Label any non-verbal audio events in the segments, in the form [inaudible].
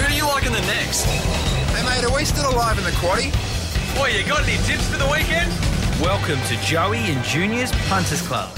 Who do you like in the next? Hey mate, are we still alive in the quaddy? Boy, you got any tips for the weekend? Welcome to Joey and Junior's Punters Club.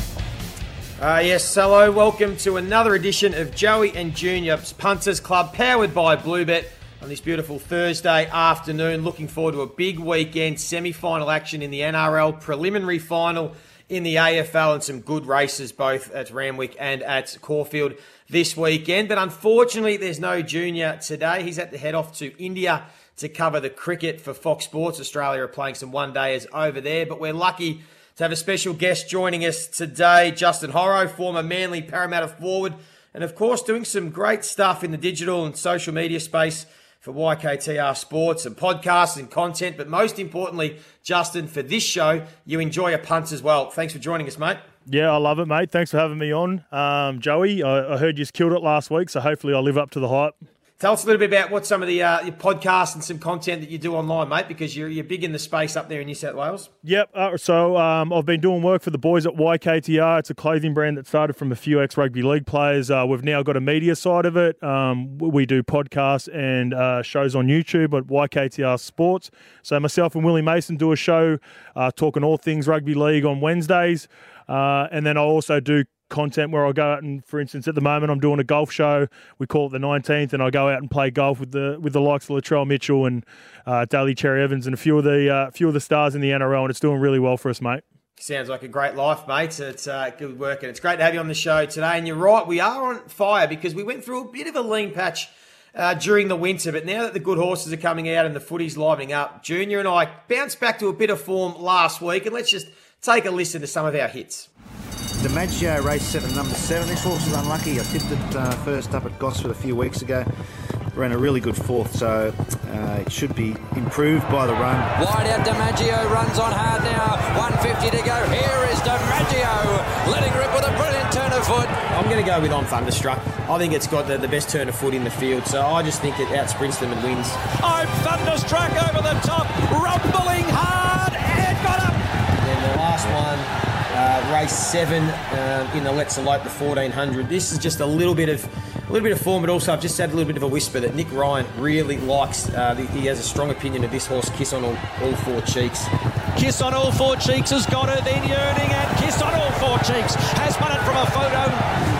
Uh, yes, hello. Welcome to another edition of Joey and Junior's Punters Club, powered by Bluebet on this beautiful Thursday afternoon. Looking forward to a big weekend, semi-final action in the NRL, preliminary final in the AFL, and some good races both at Randwick and at Caulfield this weekend. But unfortunately, there's no Junior today. He's had to head off to India to cover the cricket for Fox Sports. Australia are playing some one-dayers over there, but we're lucky to have a special guest joining us today, Justin Horo, former Manly Parramatta forward, and of course doing some great stuff in the digital and social media space for YKTR Sports and podcasts and content. But most importantly, Justin, for this show, you enjoy a punt as well. Thanks for joining us, mate. Yeah, I love it, mate. Thanks for having me on. Um, Joey, I, I heard you just killed it last week, so hopefully I'll live up to the hype. Tell us a little bit about what some of the uh, your podcasts and some content that you do online, mate, because you're, you're big in the space up there in New South Wales. Yep. Uh, so um, I've been doing work for the boys at YKTR. It's a clothing brand that started from a few ex rugby league players. Uh, we've now got a media side of it. Um, we do podcasts and uh, shows on YouTube at YKTR Sports. So myself and Willie Mason do a show uh, talking all things rugby league on Wednesdays. Uh, and then I also do content where I go out and, for instance, at the moment I'm doing a golf show. We call it the 19th, and I go out and play golf with the with the likes of Latrell Mitchell and uh, Daly Cherry Evans and a few of the uh, few of the stars in the NRL, and it's doing really well for us, mate. Sounds like a great life, mate. It's uh, good work, and it's great to have you on the show today. And you're right, we are on fire because we went through a bit of a lean patch. Uh, during the winter, but now that the good horses are coming out and the footy's livening up, Junior and I bounced back to a bit of form last week, and let's just take a listen to some of our hits. DiMaggio race seven, number seven. This horse is unlucky. I tipped it uh, first up at Gosford a few weeks ago. Ran a really good fourth, so uh, it should be improved by the run. Wide out, DiMaggio runs on hard now. 150 to go. Here is DiMaggio letting rip with a brilliant turn of foot. I'm going to go with I'm Thunderstruck. I think it's got the, the best turn of foot in the field, so I just think it outsprints them and wins. I'm Thunderstruck over the top, rumbling hard, and got up. And last one. Uh, race seven uh, in the Let's Elope the 1400. This is just a little bit of a little bit of form, but also I've just had a little bit of a whisper that Nick Ryan really likes. Uh, the, he has a strong opinion of this horse, Kiss on all, all four cheeks. Kiss on all four cheeks has got her, then yearning, and Kiss on all four cheeks has won it from a photo.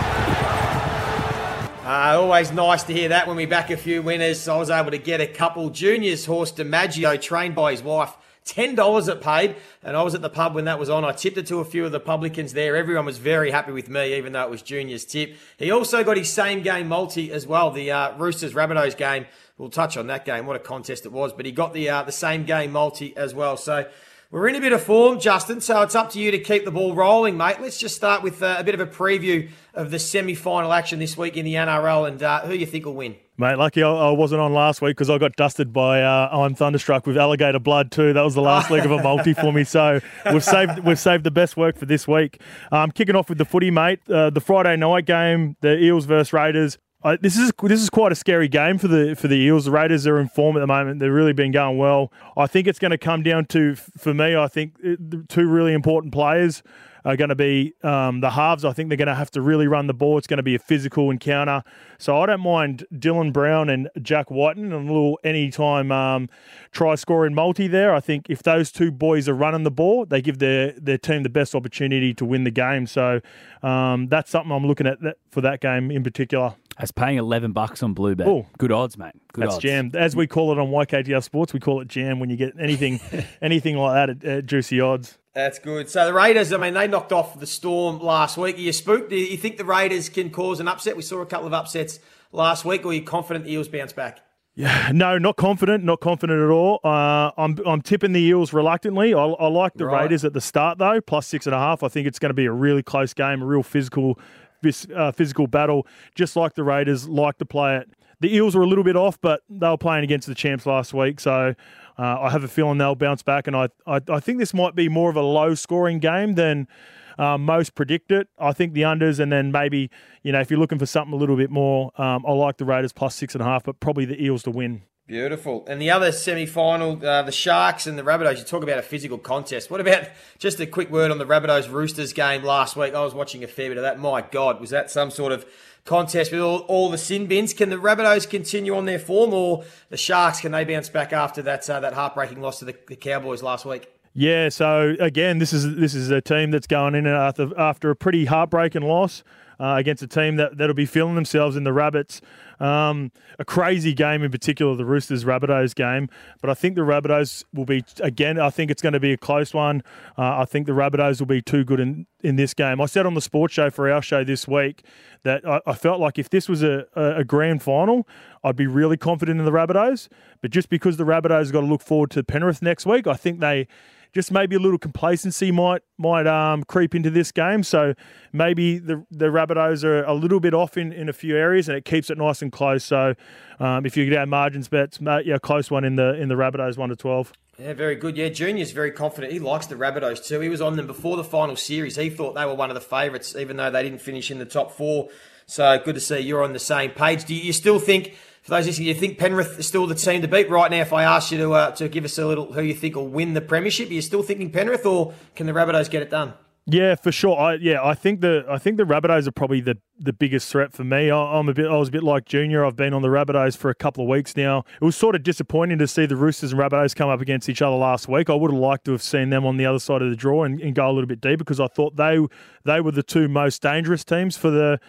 Uh, always nice to hear that when we back a few winners. I was able to get a couple. Junior's horse DiMaggio, trained by his wife. Ten dollars it paid, and I was at the pub when that was on. I tipped it to a few of the publicans there. Everyone was very happy with me, even though it was Junior's tip. He also got his same game multi as well, the uh, Roosters Rabbitohs game. We'll touch on that game. What a contest it was! But he got the uh, the same game multi as well. So we're in a bit of form, Justin. So it's up to you to keep the ball rolling, mate. Let's just start with uh, a bit of a preview of the semi-final action this week in the NRL, and uh, who you think will win. Mate, lucky I, I wasn't on last week because I got dusted by uh, I'm Thunderstruck with alligator blood too. That was the last leg of a multi for me. So we've saved we've saved the best work for this week. Um, kicking off with the footy, mate. Uh, the Friday night game, the Eels versus Raiders. Uh, this is this is quite a scary game for the for the Eels. The Raiders are in form at the moment. They've really been going well. I think it's going to come down to for me. I think uh, the two really important players are going to be um, the halves. I think they're going to have to really run the ball. It's going to be a physical encounter. So I don't mind Dylan Brown and Jack Wighton and a little anytime um, try scoring multi there. I think if those two boys are running the ball, they give their, their team the best opportunity to win the game. So um, that's something I'm looking at for that game in particular. That's paying 11 bucks on Bluebet. Oh. Good odds, mate. Good That's odds. jam. As we call it on YKTR Sports, we call it jam when you get anything [laughs] anything like that at, at juicy odds. That's good. So the Raiders, I mean, they knocked off the Storm last week. Are you spooked? Do you think the Raiders can cause an upset? We saw a couple of upsets last week. Or are you confident the Eels bounce back? Yeah, no, not confident, not confident at all. Uh, I'm I'm tipping the Eels reluctantly. I, I like the Right. Raiders at the start though, plus six and a half. I think it's going to be a really close game, a real physical, vis- uh, physical battle. Just like the Raiders like to play it. The Eels were a little bit off, but they were playing against the champs last week, so uh, I have a feeling they'll bounce back. And I, I I think this might be more of a low scoring game than. Uh, most predict it. I think the unders, and then maybe you know if you're looking for something a little bit more, um, I like the Raiders plus six and a half, but probably the Eels to win. Beautiful. And the other semi final, uh, the Sharks and the Rabbitohs, you talk about a physical contest. What about [laughs] just a quick word on the Rabbitohs Roosters game last week? I was watching a fair bit of that. My God, was that some sort of contest with all, all the sin bins? Can the Rabbitohs continue on their form or the Sharks, can they bounce back after that, uh, that heartbreaking loss to the, the Cowboys last week? Yeah, so again, this is this is a team that's going in after after a pretty heartbreaking loss uh, against a team that that'll be feeling themselves in the Rabbits. Um, a crazy game in particular, the Roosters Rabbitohs game. But I think the Rabbitohs will be again. I think it's going to be a close one. Uh, I think the Rabbitohs will be too good in in this game. I said on the sports show for our show this week that I, I felt like if this was a, a, a grand final, I'd be really confident in the Rabbitohs. But just because the Rabbitohs got to look forward to Penrith next week, I think they just maybe a little complacency might might um, creep into this game. So maybe the the Rabbitohs are a little bit off in, in a few areas, and it keeps it nice and close. So um, if you get our margins bets, yeah, close one in the in the Rabbitohs one to twelve. Yeah, very good. Yeah, Junior's very confident. He likes the Rabbitohs too. He was on them before the final series. He thought they were one of the favourites, even though they didn't finish in the top four. So good to see you're on the same page. Do you still think? For those listening, you think Penrith is still the team to beat right now? If I asked you to uh, to give us a little who you think will win the premiership, are you still thinking Penrith, or can the Rabbitohs get it done? Yeah, for sure. I, yeah, I think the I think the Rabbitohs are probably the, the biggest threat for me. I, am a bit I was a bit like Junior. I've been on the Rabbitohs for a couple of weeks now. It was sort of disappointing to see the Roosters and Rabbitohs come up against each other last week. I would have liked to have seen them on the other side of the draw and, and go a little bit deeper because I thought they they were the two most dangerous teams for the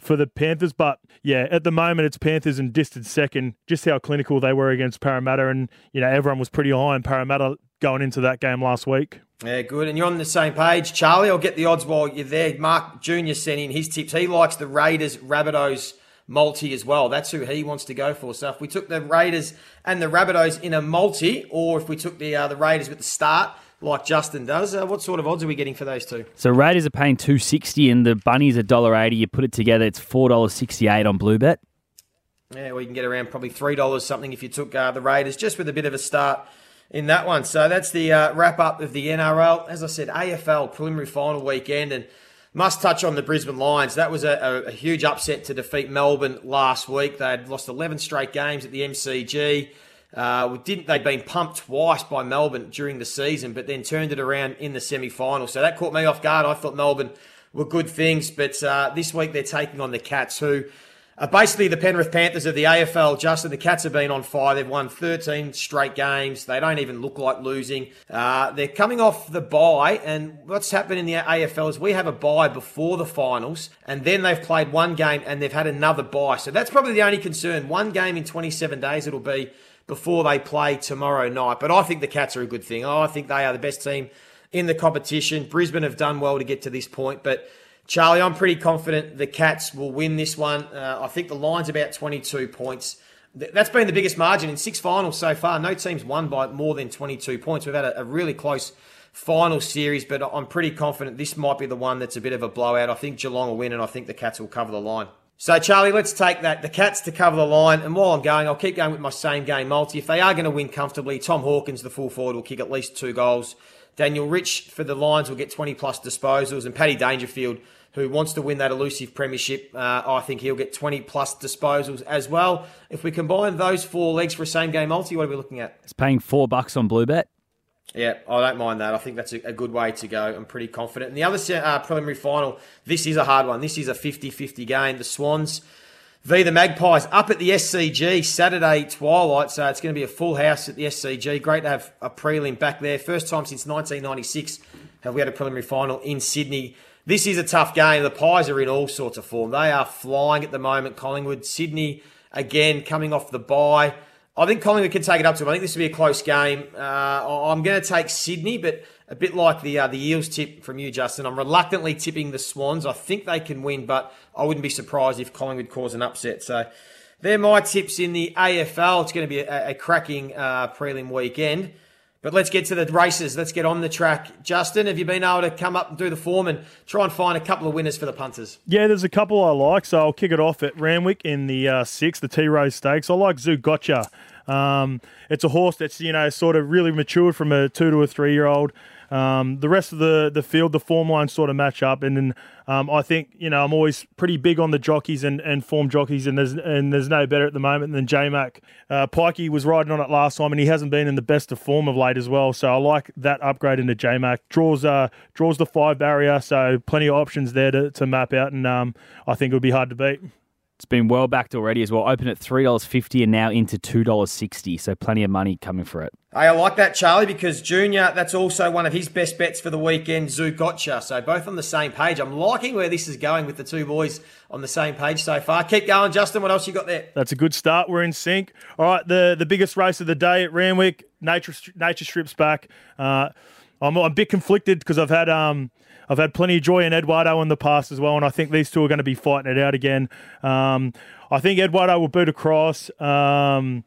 for the Panthers. But yeah, at the moment it's Panthers in distant second. Just how clinical they were against Parramatta, and you know everyone was pretty high on Parramatta going into that game last week. Yeah, good. And you're on the same page, Charlie. I'll get the odds while you're there. Mark Junior sent in his tips. He likes the Raiders, Rabbitohs multi as well. That's who he wants to go for. So if we took the Raiders and the Rabbitohs in a multi, or if we took the uh, the Raiders with the start like Justin does. Uh, what sort of odds are we getting for those two? So Raiders are paying two sixty, and the Bunnies a dollar eighty. You put it together, it's four dollars sixty eight on Bluebet. Yeah, we can get around probably three dollars something if you took uh, the Raiders, just with a bit of a start in that one. So that's the uh, wrap up of the NRL. As I said, AFL preliminary final weekend, and must touch on the Brisbane Lions. That was a, a, a huge upset to defeat Melbourne last week. They had lost eleven straight games at the MCG. Uh, didn't they'd been pumped twice by Melbourne during the season, but then turned it around in the semi-final. So that caught me off guard. I thought Melbourne were good things, but uh, this week they're taking on the Cats, who are basically the Penrith Panthers of the AFL. Justin, the Cats have been on fire. They've won 13 straight games. They don't even look like losing. Uh, they're coming off the bye, and what's happened in the AFL is we have a bye before the finals, and then they've played one game and they've had another bye. So that's probably the only concern. One game in 27 days it'll be before they play tomorrow night. But I think the Cats are a good thing. I think they are the best team in the competition. Brisbane have done well to get to this point, but Charlie, I'm pretty confident the Cats will win this one. Uh, I think the line's about 22 points. That's been the biggest margin in six finals so far. No team's won by more than 22 points. We've had a, a really close final series, but I'm pretty confident this might be the one that's a bit of a blowout. I think Geelong will win, and I think the Cats will cover the line. So, Charlie, let's take that. The Cats to cover the line. And while I'm going, I'll keep going with my same game multi. If they are going to win comfortably, Tom Hawkins, the full forward, will kick at least two goals. Daniel Rich for the Lions will get 20 plus disposals. And Paddy Dangerfield, who wants to win that elusive premiership, uh, I think he'll get 20 plus disposals as well. If we combine those four legs for a same game multi, what are we looking at? It's paying four bucks on Bluebet. Yeah, I don't mind that. I think that's a, a good way to go. I'm pretty confident. And the other uh, preliminary final, this is a hard one. This is a 50 50 game. The Swans v the Magpies up at the SCG Saturday twilight. So it's going to be a full house at the SCG. Great to have a prelim back there. First time since 1996 have we had a preliminary final in Sydney. This is a tough game. The Pies are in all sorts of form. They are flying at the moment. Collingwood, Sydney, again, coming off the bye. I think Collingwood can take it up to him. I think this will be a close game. Uh, I'm going to take Sydney, but a bit like the uh, the Eels tip from you, Justin. I'm reluctantly tipping the Swans. I think they can win, but I wouldn't be surprised if Collingwood cause an upset. So they're my tips in the AFL. It's going to be a, a cracking uh, prelim weekend. But let's get to the races. Let's get on the track. Justin, have you been able to come up and do the form and try and find a couple of winners for the punters? Yeah, there's a couple I like. So I'll kick it off at Randwick in the uh, six, the Tea Rose Stakes. I like Zougotcha. Um, it's a horse that's you know sort of really matured from a two to a three year old. Um, the rest of the the field, the form lines sort of match up, and then um, I think you know I'm always pretty big on the jockeys and, and form jockeys, and there's and there's no better at the moment than J Mac. Uh, Pikey was riding on it last time, and he hasn't been in the best of form of late as well. So I like that upgrade into J Mac. Draws uh, draws the five barrier, so plenty of options there to, to map out, and um, I think it would be hard to beat. It's been well backed already as well. Open at three dollars fifty and now into two dollars sixty. So plenty of money coming for it. Hey, I like that, Charlie, because Junior, that's also one of his best bets for the weekend, Zougotcha. So both on the same page. I'm liking where this is going with the two boys on the same page so far. Keep going, Justin. What else you got there? That's a good start. We're in sync. All right, the the biggest race of the day at Randwick. Nature Nature Strips back. Uh, I'm, I'm a bit conflicted because I've had um I've had plenty of joy in Eduardo in the past as well, and I think these two are going to be fighting it out again. Um, I think Eduardo will boot across. Um,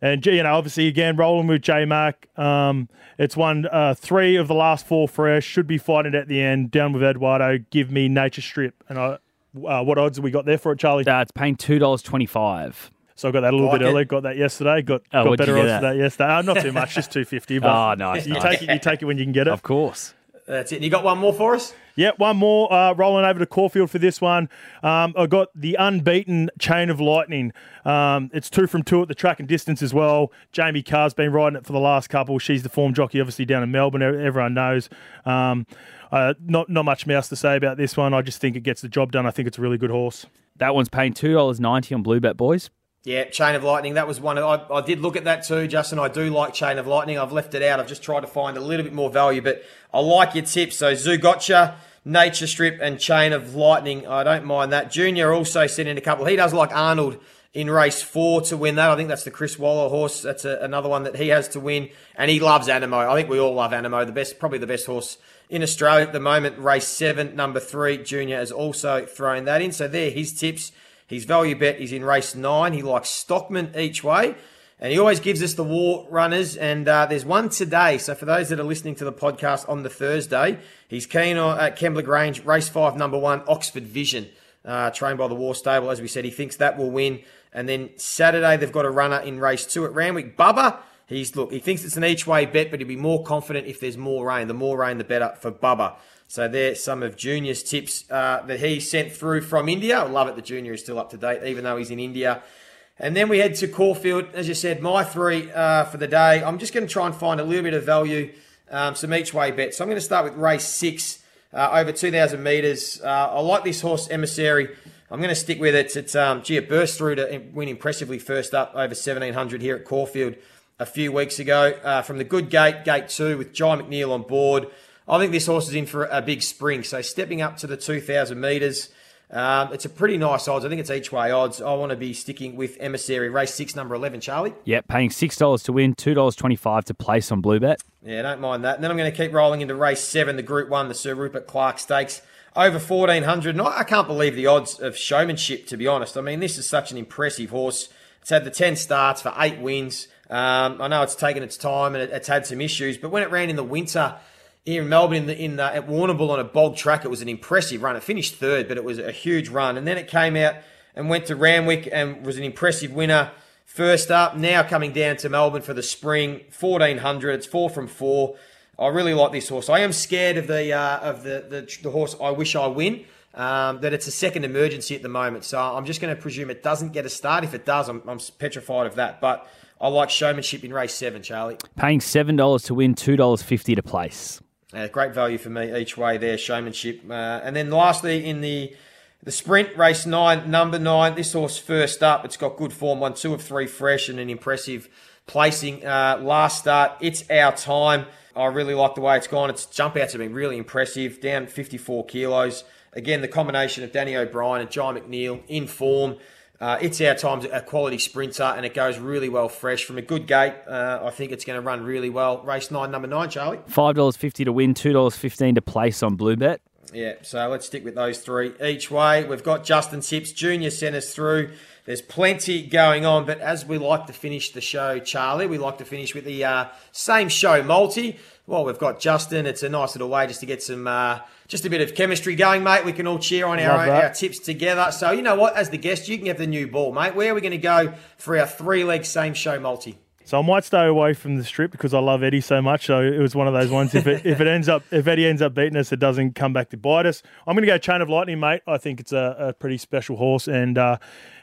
and you know, obviously, again, rolling with J Mac. Um, it's won uh, three of the last four fresh. Should be fighting it at the end. Down with Eduardo. Give me Nature Strip. And I, uh, what odds have we got there for it, Charlie? Uh, it's paying two dollars twenty five. So I got that a little Like bit it. early. Got that yesterday. Got, Oh, got better get odds for at? that yesterday. Uh, not too much, just two fifty. But Oh, [laughs] nice, You nice. take it. You take it when you can get it. Of course. That's it. And you got one more for us? Yep, one more. Uh, rolling over to Caulfield for this one. Um, I got the unbeaten Chain of Lightning. Um, it's two from two at the track and distance as well. Jamie Kah's been riding it for the last couple. She's the form jockey, obviously down in Melbourne. Everyone knows. Um, uh, not not much mouse to say about this one. I just think it gets the job done. I think it's a really good horse. That one's paying two dollars ninety on Blue Bet boys. Yeah, Chain of Lightning. That was one. Of, I, I did look at that too, Justin. I do like Chain of Lightning. I've left it out. I've just tried to find a little bit more value, but I like your tips. So Zougotcha, Nature Strip, and Chain of Lightning. I don't mind that. Junior also sent in a couple. He does like Arnold in race four to win that. I think that's the Chris Waller horse. That's a, another one that he has to win, and he loves Anamoe. I think we all love Anamoe. The best, probably the best horse in Australia at the moment. Race seven, number three. Junior has also thrown that in. So there, his tips. His value bet is in race nine. He likes Stockman each way. And he always gives us the Waugh runners. And uh, there's one today. So for those that are listening to the podcast on the Thursday, he's keen on at Kembla Grange, race five, number one, Oxford Vision, uh, trained by the Waugh Stable. As we said, he thinks that will win. And then Saturday, they've got a runner in race two at Randwick. Bubba, he's look, he thinks it's an each way bet, but he'll be more confident if there's more rain. The more rain, the better for Bubba. So there's some of Junior's tips uh, that he sent through from India. I love it that Junior is still up to date, even though he's in India. And then we head to Caulfield. As you said, my three uh, for the day. I'm just going to try and find a little bit of value, um, some each way bets. So I'm going to start with race six, uh, over 2,000 metres. Uh, I like this horse, Emissary. I'm going to stick with it. It's, um, gee, it burst through to win impressively first up over 1,700 here at Caulfield a few weeks ago. Uh, from the good gate, gate two, with Jai McNeil on board. I think this horse is in for a big spring. So stepping up to the 2,000 metres. Um, it's a pretty nice odds. I think it's each way odds. I want to be sticking with Emissary, race six, number 11, Charlie. Yep, paying six dollars to win, two dollars twenty five to place on Blue Bet. Yeah, don't mind that. And then I'm going to keep rolling into race seven, the Group One, the Sir Rupert Clarke Stakes, over 1400. And I, I can't believe the odds of showmanship, to be honest. I mean, this is such an impressive horse. It's had the 10 starts for eight wins. Um, I know it's taken its time and it, it's had some issues, but when it ran in the winter here in Melbourne in the, in the, at Warrnambool on a bog track, it was an impressive run. It finished third, but it was a huge run. And then it came out and went to Randwick and was an impressive winner. First up, now coming down to Melbourne for the spring, 1400. It's four from four. I really like this horse. I am scared of the uh, of the, the the horse. I wish I win. Um, that it's a second emergency at the moment, so I'm just going to presume it doesn't get a start. If it does, I'm, I'm petrified of that. But I like showmanship in race seven, Charlie. Paying seven dollars to win, two dollars fifty to place. Uh, great value for me each way there, showmanship. Uh, and then lastly, in the the sprint race nine, number nine, this horse first up. It's got good form, one, two of three fresh, and an impressive placing uh, last start. It's our time. I really like the way it's gone. Its jump outs have been really impressive, down 54 kilos. Again, the combination of Danny O'Brien and Jai McNeil in form. Uh, it's our time, a quality sprinter, and it goes really well fresh from a good gate. Uh, I think it's going to run really well. Race nine, number nine, Charlie. Five dollars fifty to win, two dollars fifteen to place on Blue Bet. Yeah, so let's stick with those three each way. We've got Justin Sips, Junior sent us through. There's plenty going on, but as we like to finish the show, Charlie, we like to finish with the uh, same show multi. Well, we've got Justin. It's a nice little way just to get some, uh, just a bit of chemistry going, mate. We can all cheer on our, our tips together. So, you know what? As the guest, you can have the new ball, mate. Where are we going to go for our three leg same show multi? So I might stay away from the strip because I love Eddie so much. So it was one of those ones. If it if it ends up if Eddie ends up beating us, it doesn't come back to bite us. I'm going to go Chain of Lightning, mate. I think it's a, a pretty special horse, and uh,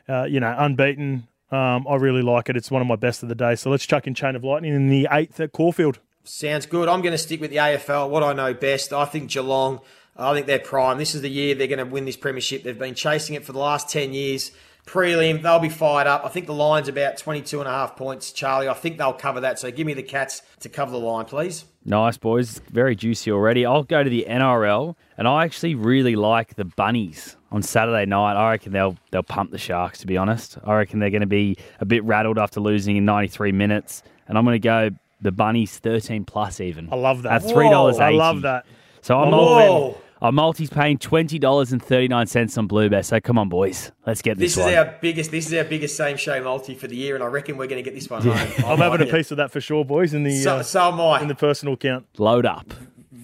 uh, you know, unbeaten. Um, I really like it. It's one of my best of the day. So let's chuck in Chain of Lightning in the eighth at Caulfield. Sounds good. I'm going to stick with the AFL, what I know best. I think Geelong, I think they're prime. This is the year they're going to win this premiership. They've been chasing it for the last 10 years. Prelim, they'll be fired up. I think the line's about 22 and a half points, Charlie. I think they'll cover that. So give me the Cats to cover the line, please. Nice, boys. Very juicy already. I'll go to the NRL, and I actually really like the Bunnies on Saturday night. I reckon they'll they'll pump the Sharks. To be honest, I reckon they're going to be a bit rattled after losing in 93 minutes, and I'm going to go the Bunnies 13 plus even. I love that. At three dollars I love that. So I'm Whoa. Our multi's paying twenty dollars and thirty nine cents on Bluebet. So come on, boys, let's get this, This is one. our biggest. This is our biggest same show multi for the year, and I reckon we're going to get this one home. I I'm [laughs] having a piece of that for sure, boys. In the So, uh, so am I. in the personal account. Load up.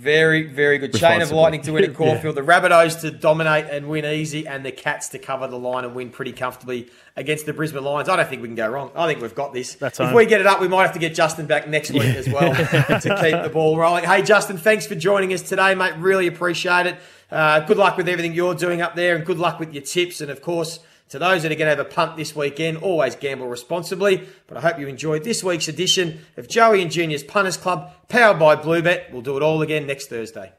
Very, very good. Chain of lightning to win at [laughs] Caulfield. The Rabbitohs to dominate and win easy, and the Cats to cover the line and win pretty comfortably against the Brisbane Lions. I don't think we can go wrong. I think we've got this. That's if home. we get it up, we might have to get Justin back next week as well [laughs] to keep the ball rolling. Hey, Justin, thanks for joining us today, mate. Really appreciate it. Uh, good luck with everything you're doing up there, and good luck with your tips. And of course, to those that are going to have a punt this weekend, always gamble responsibly. But I hope you enjoyed this week's edition of Joey and Junior's Punters Club, powered by Bluebet. We'll do it all again next Thursday.